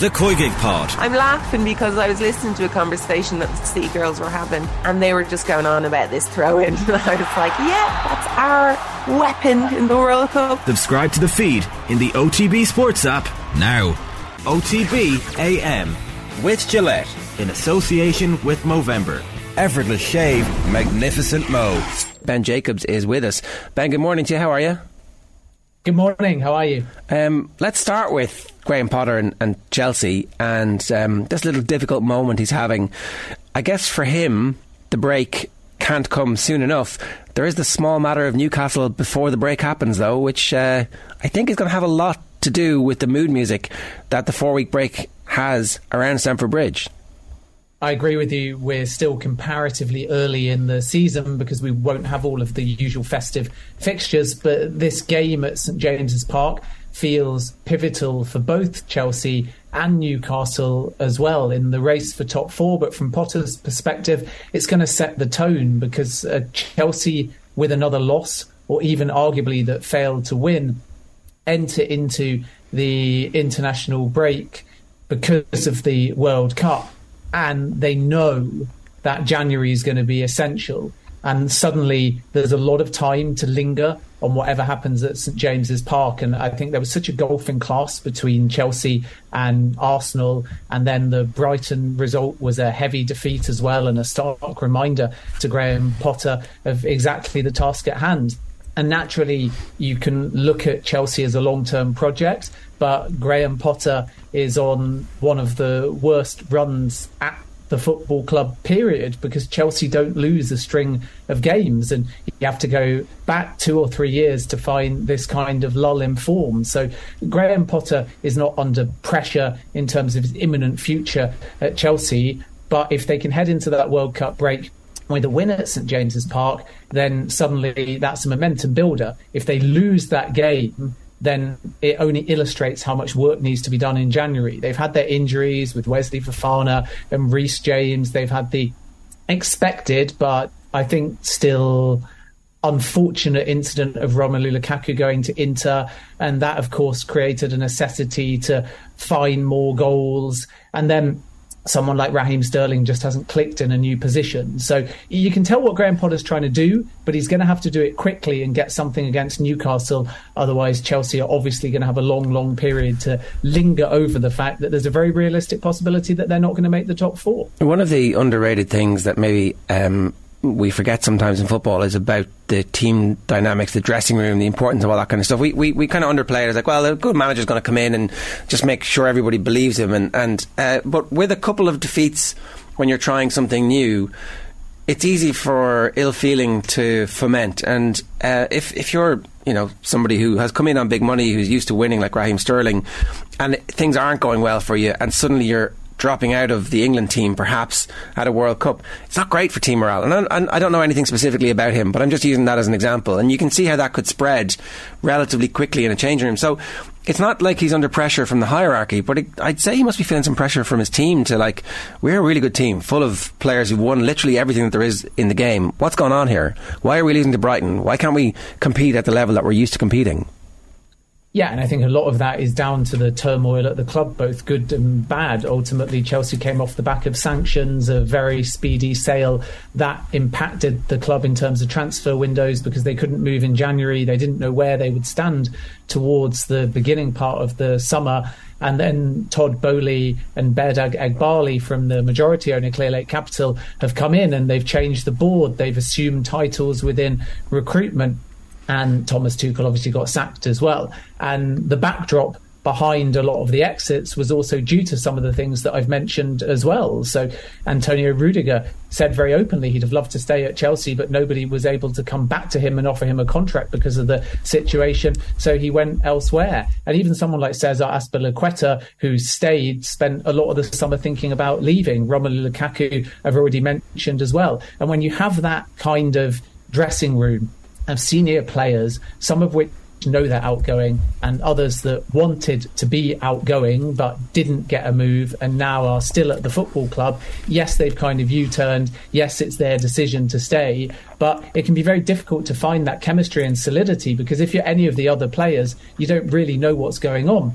the COYGIG Pod. I'm laughing because I was listening to a conversation that the City girls were having, and they were just going on about this throw in. And I was like, yeah, that's our weapon in the World Cup. Subscribe to the feed in the OTB Sports app now. OTB AM with Gillette in association with Movember. Effortless shave, magnificent mo. Ben Jacobs is with us. Ben, good morning to you. How are you? Good morning. How are you? Um, let's start with Graham Potter and, and Chelsea and um, this little difficult moment he's having. I guess for him, the break can't come soon enough. There is the small matter of Newcastle before the break happens, though, which uh, I think is going to have a lot to do with the mood music that the four week break has around Stamford Bridge. I agree with you. We're still comparatively early in the season because we won't have all of the usual festive fixtures. But this game at St James's Park feels pivotal for both Chelsea and Newcastle as well in the race for top four. But from Potter's perspective, it's going to set the tone because uh, Chelsea, with another loss, or even arguably that failed to win, enter into the international break because of the World Cup and they know that January is going to be essential. And suddenly there's a lot of time to linger on whatever happens at St James's Park. And I think there was such a golfing class between Chelsea and Arsenal. And then the Brighton result was a heavy defeat as well, and a stark reminder to Graham Potter of exactly the task at hand. And naturally, you can look at Chelsea as a long term project, but Graham Potter is on one of the worst runs at the football club period because Chelsea don't lose a string of games and you have to go back two or three years to find this kind of lull in form. So Graham Potter is not under pressure in terms of his imminent future at Chelsea, but if they can head into that World Cup break with a win at St James's Park, then suddenly that's a momentum builder. If they lose that game, then it only illustrates how much work needs to be done in January. They've had their injuries with Wesley Fofana and Reece James. They've had the expected, but I think still unfortunate incident of Romelu Lukaku going to Inter, and that of course created a necessity to find more goals. And then someone like Raheem Sterling just hasn't clicked in a new position. So you can tell what Graham Potter's trying to do, but he's going to have to do it quickly and get something against Newcastle. Otherwise, Chelsea are obviously going to have a long, long period to linger over the fact that there's a very realistic possibility that they're not going to make the top four. One of the underrated things that maybe um, we forget sometimes in football is about the team dynamics, the dressing room, the importance of all that kind of stuff. We we, we kind of underplay it as like, well, a good manager's going to come in and just make sure everybody believes him. And and uh, but with a couple of defeats when you're trying something new. It's easy for ill feeling to foment, and uh, if if you're you know somebody who has come in on big money, who's used to winning like Raheem Sterling, and things aren't going well for you, and suddenly you're dropping out of the England team, perhaps at a World Cup. It's not great for team morale, and I, I, don't know anything specifically about him, but I'm just using that as an example. And you can see how that could spread relatively quickly in a changing room. So it's not like he's under pressure from the hierarchy, but it, I'd say he must be feeling some pressure from his team to like, we're a really good team, full of players who've won literally everything that there is in the game. What's going on here? Why are we losing to Brighton? Why can't we compete at the level that we're used to competing? Yeah, and I think a lot of that is down to the turmoil at the club, both good and bad. Ultimately, Chelsea came off the back of sanctions, a very speedy sale that impacted the club in terms of transfer windows because they couldn't move in January. They didn't know where they would stand towards the beginning part of the summer. And then Todd Boehly and Behdad Eghbali from the majority owner Clearlake Capital have come in and they've changed the board. They've assumed titles within recruitment and Thomas Tuchel obviously got sacked as well. And the backdrop behind a lot of the exits was also due to some of the things that I've mentioned as well. So Antonio Rudiger said very openly he'd have loved to stay at Chelsea, but nobody was able to come back to him and offer him a contract because of the situation. So he went elsewhere. And even someone like Cesar Azpilicueta, who stayed, spent a lot of the summer thinking about leaving. Romelu Lukaku, I've already mentioned as well. And when you have that kind of dressing room senior players, some of which know they're outgoing, and others that wanted to be outgoing but didn't get a move and now are still at the football club. Yes, they've kind of U turned. Yes, it's their decision to stay, but it can be very difficult to find that chemistry and solidity because if you're any of the other players, you don't really know what's going on.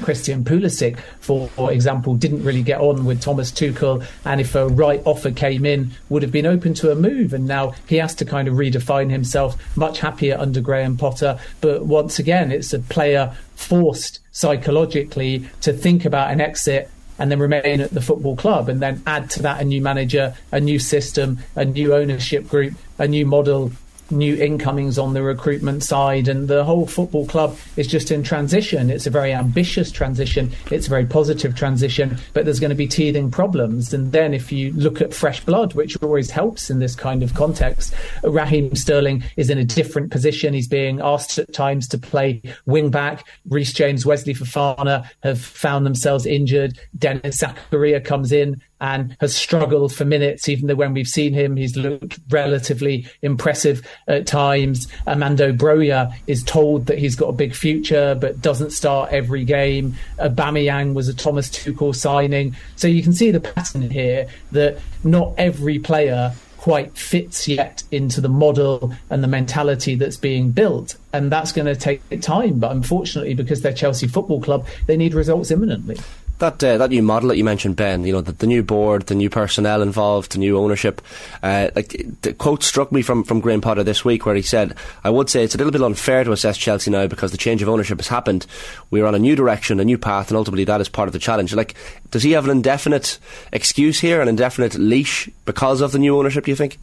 Christian Pulisic, for example, didn't really get on with Thomas Tuchel, and if a right offer came in, would have been open to a move. And now he has to kind of redefine himself. Much happier under Graham Potter, but once again, it's a player forced psychologically to think about an exit and then remain at the football club and then add to that a new manager, a new system, a new ownership group, a new model new incomings on the recruitment side, and the whole football club is just in transition. It's a very ambitious transition, it's a very positive transition, but there's going to be teething problems. And then if you look at fresh blood, which always helps in this kind of context, Raheem Sterling is in a different position. He's being asked at times to play wing back. Reece James, Wesley Fofana have found themselves injured. Denis Zakaria comes in and has struggled for minutes, even though when we've seen him, he's looked relatively impressive at times. Armando Broja is told that he's got a big future, but doesn't start every game. Aubameyang was a Thomas Tuchel signing. So you can see the pattern here that not every player quite fits yet into the model and the mentality that's being built. And that's going to take time. But unfortunately, because they're Chelsea Football Club, they need results imminently that uh, that new model that you mentioned, Ben, you know, the, the, new board, the new personnel involved, the new ownership. Uh, like the quote struck me from from Graham Potter this week, where he said, "I would say it's a little bit unfair to assess Chelsea now because the change of ownership has happened. We're on a new direction, a new path, and ultimately that is part of the challenge." Like, does he have an indefinite excuse here, an indefinite leash because of the new ownership? Do you think?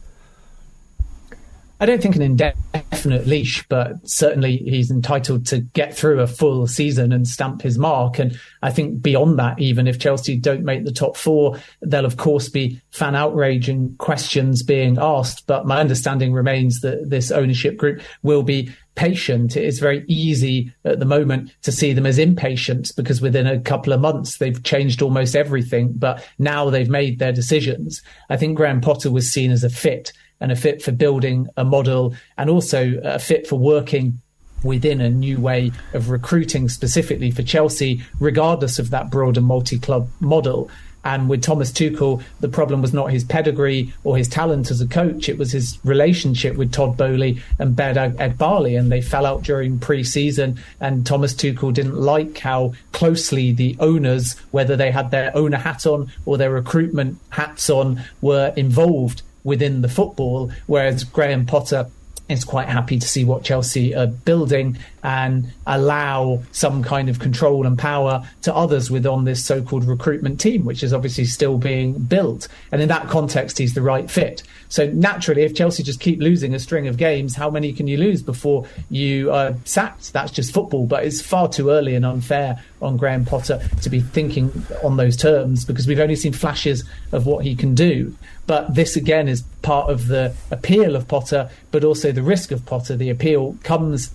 I don't think an indefinite leash, but certainly he's entitled to get through a full season and stamp his mark. And I think beyond that, even if Chelsea don't make the top four, there'll of course be fan outrage and questions being asked. But my understanding remains that this ownership group will be patient. It is very easy at the moment to see them as impatient because within a couple of months they've changed almost everything. But now they've made their decisions. I think Graham Potter was seen as a fit and a fit for building a model and also a fit for working within a new way of recruiting specifically for Chelsea, regardless of that broader multi club model. And with Thomas Tuchel, the problem was not his pedigree or his talent as a coach. It was his relationship with Todd Boehly and Behdad Eghbali. And they fell out during pre season. And Thomas Tuchel didn't like how closely the owners, whether they had their owner hat on or their recruitment hats on, were involved within the football, whereas Graham Potter is quite happy to see what Chelsea are building and allow some kind of control and power to others within this so-called recruitment team, which is obviously still being built. And in that context, he's the right fit. So naturally, if Chelsea just keep losing a string of games, how many can you lose before you are sacked? That's just football, but it's far too early and unfair on Graham Potter to be thinking on those terms because we've only seen flashes of what he can do. But this again is part of the appeal of Potter, but also the risk of Potter. The appeal comes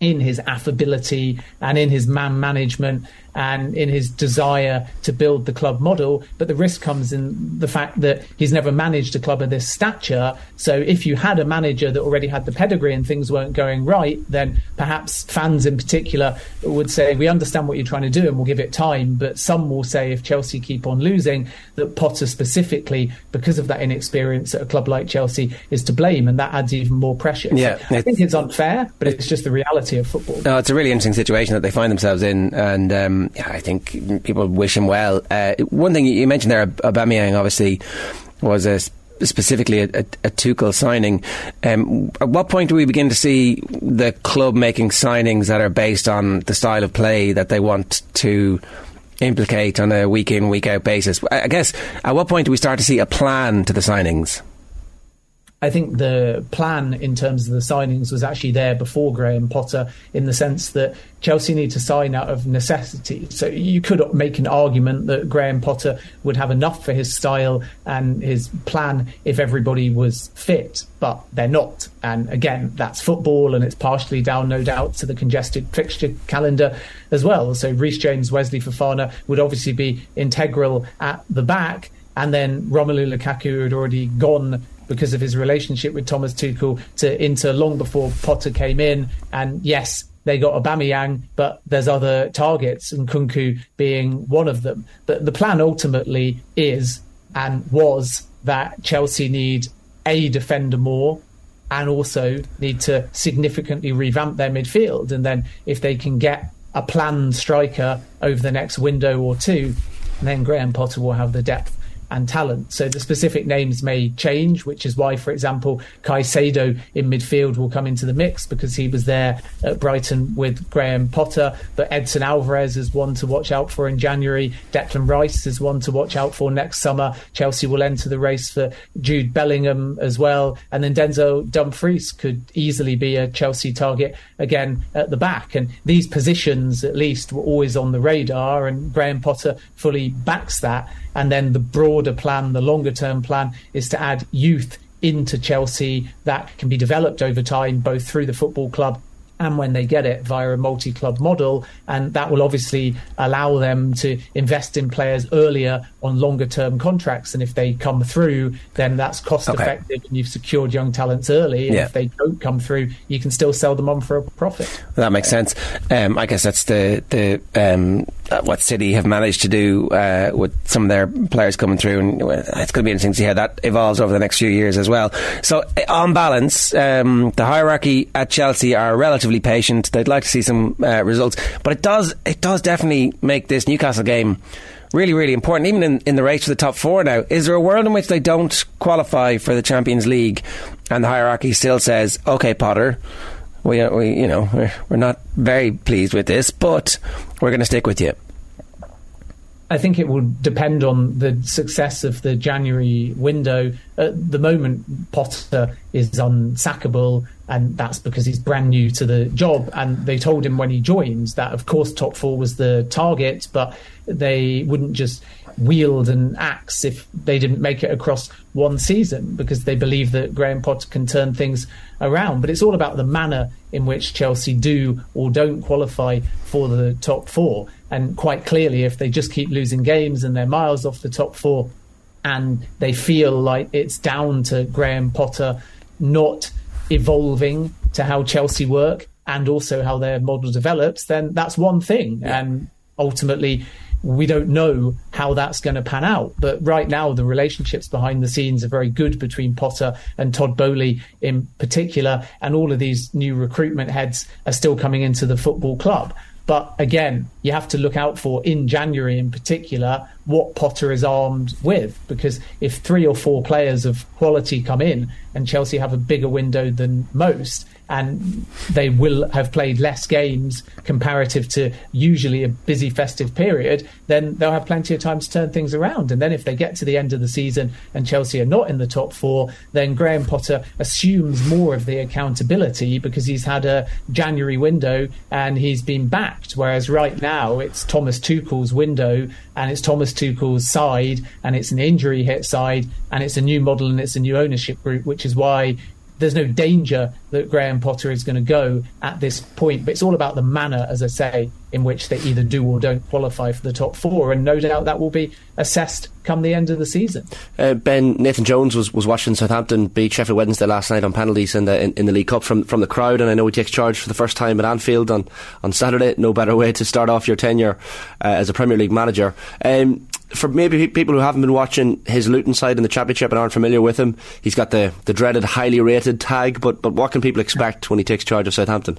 in his affability and in his man management and in his desire to build the club model. But the risk comes in the fact that he's never managed a club of this stature. So if you had a manager that already had the pedigree and things weren't going right, then perhaps fans in particular would say, We understand what you're trying to do and we'll give it time. But some will say, if Chelsea keep on losing, that Potter specifically, because of that inexperience at a club like Chelsea, is to blame. And that adds even more pressure. Yeah, I think it's unfair, but it's just the reality of football. No, it's a really interesting situation that they find themselves in. And, um, yeah, I think people wish him well. Uh, one thing you mentioned there, Aubameyang obviously was a specifically a, a, a Tuchel signing. Um, at what point do we begin to see the club making signings that are based on the style of play that they want to implicate on a week in, week out basis? I guess at what point do we start to see a plan to the signings? I think the plan in terms of the signings was actually there before Graham Potter in the sense that Chelsea need to sign out of necessity. So you could make an argument that Graham Potter would have enough for his style and his plan if everybody was fit, but they're not. And again, that's football and it's partially down, no doubt, to the congested fixture calendar as well. So Reece James, Wesley Fofana would obviously be integral at the back. And then Romelu Lukaku had already gone because of his relationship with Thomas Tuchel to Inter long before Potter came in. And yes, they got Aubameyang, but there's other targets, and Nkunku being one of them. But the plan ultimately is and was that Chelsea need a defender more and also need to significantly revamp their midfield. And then if they can get a planned striker over the next window or two, then Graham Potter will have the depth and talent. So the specific names may change, which is why, for example, Caicedo in midfield will come into the mix because he was there at Brighton with Graham Potter. But Edson Alvarez is one to watch out for in January. Declan Rice is one to watch out for next summer. Chelsea will enter the race for Jude Bellingham as well. And then Denzel Dumfries could easily be a Chelsea target again at the back. And these positions, at least, were always on the radar, and Graham Potter fully backs that. And then the broader plan, the longer term plan, is to add youth into Chelsea that can be developed over time, both through the football club and when they get it via a multi club model. And that will obviously allow them to invest in players earlier on longer term contracts. And if they come through, then that's cost okay. effective and you've secured young talents early. And yeah. if they don't come through, you can still sell them on for a profit. That makes sense. Um, I guess that's the, the um, what City have managed to do uh, with some of their players coming through. And it's going to be interesting to see how that evolves over the next few years as well. So, on balance, um, the hierarchy at Chelsea are relatively patient. They'd like to see some uh, results, but it does it does definitely make this Newcastle game really, really important, even in, in the race for the top four now. Is there a world in which they don't qualify for the Champions League and the hierarchy still says, okay, Potter, we, uh, we you know, we're, we're not very pleased with this, but we're going to stick with you? I think it will depend on the success of the January window. At the moment, Potter is unsackable, and that's because he's brand new to the job. And they told him when he joined that, of course, top four was the target, but they wouldn't just wield an axe if they didn't make it across one season because they believe that Graham Potter can turn things around. But it's all about the manner in which Chelsea do or don't qualify for the top four. And quite clearly, if they just keep losing games and they're miles off the top four and they feel like it's down to Graham Potter not evolving to how Chelsea work and also how their model develops, then that's one thing. Yeah. And ultimately, we don't know how that's going to pan out. But right now, the relationships behind the scenes are very good between Potter and Todd Boehly in particular. And all of these new recruitment heads are still coming into the football club. But again, you have to look out for in January in particular what Potter is armed with. Because if three or four players of quality come in and Chelsea have a bigger window than most, and they will have played less games comparative to usually a busy festive period, then they'll have plenty of time to turn things around. And then if they get to the end of the season and Chelsea are not in the top four, then Graham Potter assumes more of the accountability because he's had a January window and he's been backed. Whereas right now it's Thomas Tuchel's window and it's Thomas Tuchel's side and it's an injury hit side and it's a new model and it's a new ownership group, which is why there's no danger that Graham Potter is going to go at this point. But it's all about the manner, as I say, in which they either do or don't qualify for the top four. And no doubt that will be assessed come the end of the season. Uh, ben, Nathan Jones was, was watching Southampton beat Sheffield Wednesday last night on penalties in the, in, in, the League Cup from, from the crowd. And I know he takes charge for the first time at Anfield on, on Saturday. No better way to start off your tenure uh, as a Premier League manager. Um, for maybe people who haven't been watching his Luton side in the Championship and aren't familiar with him, he's got the, the dreaded highly rated tag. But but what can people expect when he takes charge of Southampton?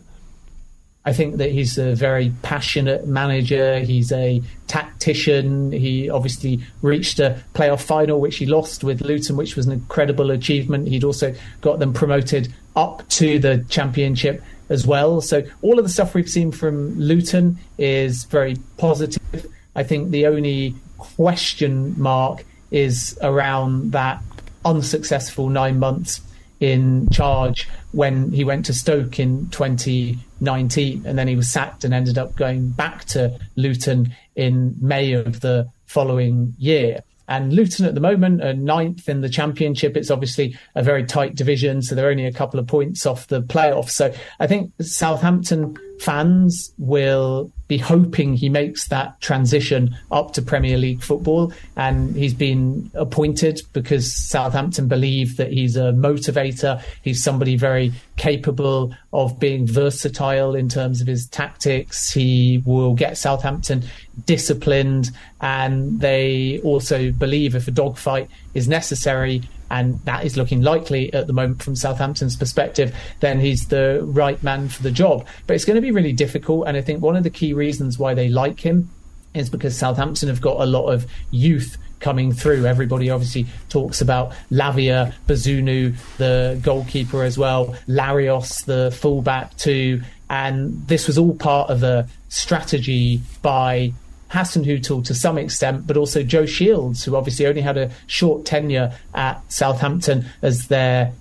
I think that he's a very passionate manager. He's a tactician. He obviously reached a playoff final, which he lost with Luton, which was an incredible achievement. He'd also got them promoted up to the Championship as well. So all of the stuff we've seen from Luton is very positive. I think the only question mark is around that unsuccessful nine months in charge when he went to Stoke in 2019 and then he was sacked and ended up going back to Luton in May of the following year. And Luton at the moment are ninth in the championship. It's obviously a very tight division, so they're only a couple of points off the playoffs. So I think Southampton fans will be hoping he makes that transition up to Premier League football. And he's been appointed because Southampton believe that he's a motivator. He's somebody very capable of being versatile in terms of his tactics. He will get Southampton disciplined. And they also believe if a dogfight is necessary, and that is looking likely at the moment from Southampton's perspective, then he's the right man for the job. But it's going to be really difficult, and I think one of the key reasons why they like him is because Southampton have got a lot of youth coming through. Everybody obviously talks about Lavia, Bazunu, the goalkeeper as well, Larios, the fullback too. And this was all part of a strategy by Hasenhüttl to some extent, but also Joe Shields, who obviously only had a short tenure at Southampton as their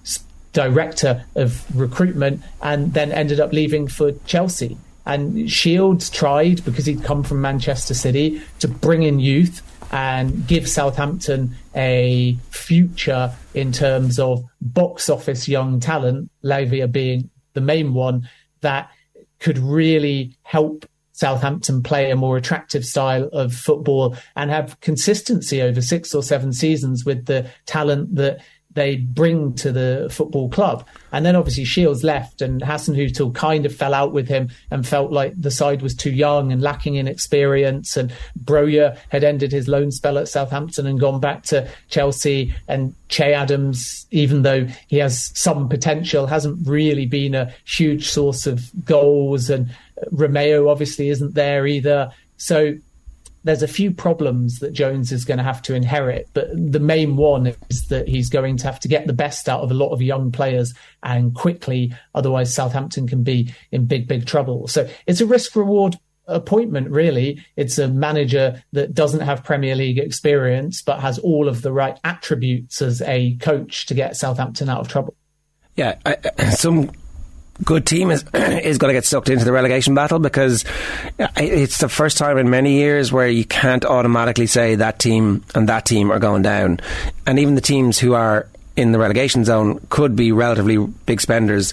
director of recruitment and then ended up leaving for Chelsea. And Shields tried, because he'd come from Manchester City, to bring in youth and give Southampton a future in terms of box office young talent, Lavia being the main one, that could really help Southampton play a more attractive style of football and have consistency over six or seven seasons with the talent that they bring to the football club. And then obviously Shields left and Hassan Hasenhüttl kind of fell out with him and felt like the side was too young and lacking in experience. And Broja had ended his loan spell at Southampton and gone back to Chelsea. And Che Adams, even though he has some potential, hasn't really been a huge source of goals. And Romeu obviously isn't there either. So there's a few problems that Jones is going to have to inherit, but the main one is that he's going to have to get the best out of a lot of young players and quickly, otherwise Southampton can be in big, big trouble. So it's a risk reward appointment, really. It's a manager that doesn't have Premier League experience, but has all of the right attributes as a coach to get Southampton out of trouble. Yeah, I, some good team is is going to get sucked into the relegation battle because uh, it's the first time in many years where you can't automatically say that team and that team are going down, and even the teams who are in the relegation zone could be relatively big spenders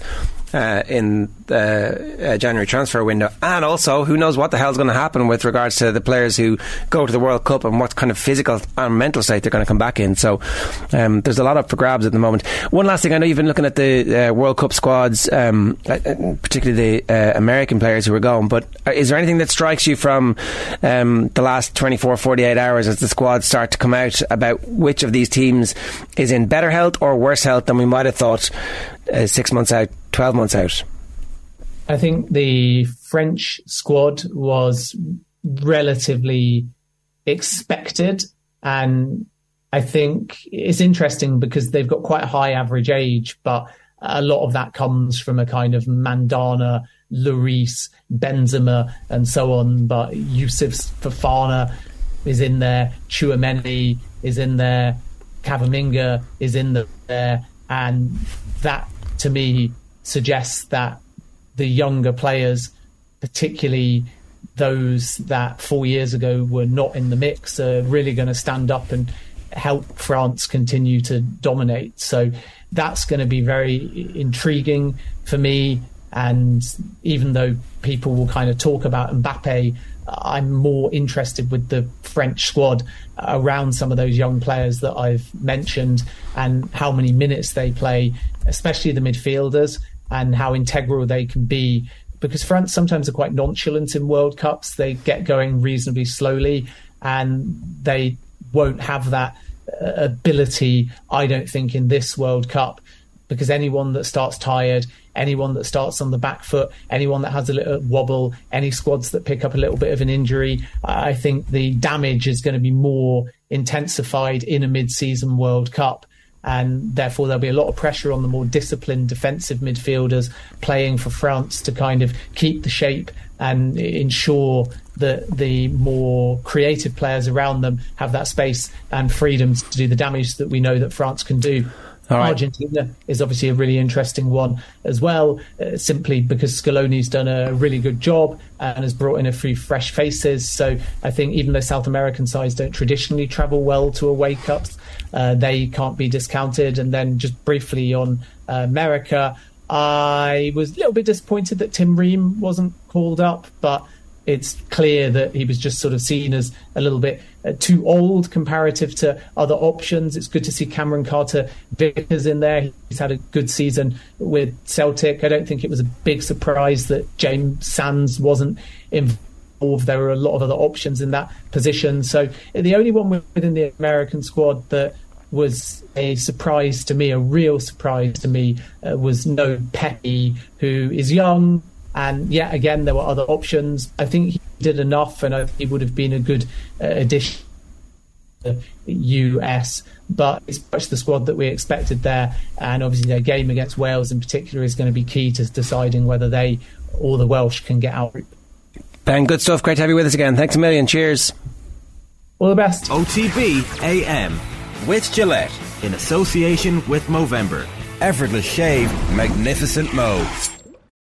uh, in the uh, January transfer window, and also who knows what the hell's going to happen with regards to the players who go to the World Cup and what kind of physical and mental state they're going to come back in. So um, there's a lot up for grabs at the moment. One last thing, I know you've been looking at the uh, World Cup squads, um, uh, particularly the uh, American players who are going. But uh, is there anything that strikes you from um, the last 24, 48 hours as the squads start to come out about which of these teams is in better health or worse health than we might have thought six months out? 12 months out? I think the French squad was relatively expected. And I think it's interesting because they've got quite a high average age, but a lot of that comes from a kind of Mandanda, Lloris, Benzema, and so on. But Youssouf Fofana is in there, Tchouameni is in there, Camavinga is in there, and that to me suggests that the younger players, particularly those that four years ago were not in the mix, are really going to stand up and help France continue to dominate. So that's going to be very intriguing for me. And even though people will kind of talk about Mbappe, I'm more interested with the French squad around some of those young players that I've mentioned and how many minutes they play, especially the midfielders and how integral they can be. Because France sometimes are quite nonchalant in World Cups. They get going reasonably slowly and they won't have that uh, ability, I don't think, in this World Cup. Because anyone that starts tired, anyone that starts on the back foot, anyone that has a little wobble, any squads that pick up a little bit of an injury, I think the damage is going to be more intensified in a mid season World Cup and therefore there'll be a lot of pressure on the more disciplined defensive midfielders playing for France to kind of keep the shape and ensure that the more creative players around them have that space and freedom to do the damage that we know that France can do. Argentina is obviously a really interesting one as well, uh, simply because Scaloni's done a really good job and has brought in a few fresh faces. So I think even though South American sides don't traditionally travel well to away cups, uh, they can't be discounted. And then just briefly on uh, America, I was a little bit disappointed that Tim Ream wasn't called up, but it's clear that he was just sort of seen as a little bit uh, too old comparative to other options. It's good to see Cameron Carter Vickers in there. He's had a good season with Celtic. I don't think it was a big surprise that James Sands wasn't involved. There were a lot of other options in that position. So the only one within the American squad that was a surprise to me, a real surprise to me, uh, was no Pepi, who is young. And yet again, there were other options. I think he did enough, and I think he would have been a good uh, addition to the US. But it's much the squad that we expected there. And obviously, their game against Wales in particular is going to be key to deciding whether they or the Welsh can get out. Ben, good stuff. Great to have you with us again. Thanks a million. Cheers. All the best. OTB AM with Gillette in association with Movember. Effortless shave, magnificent mo.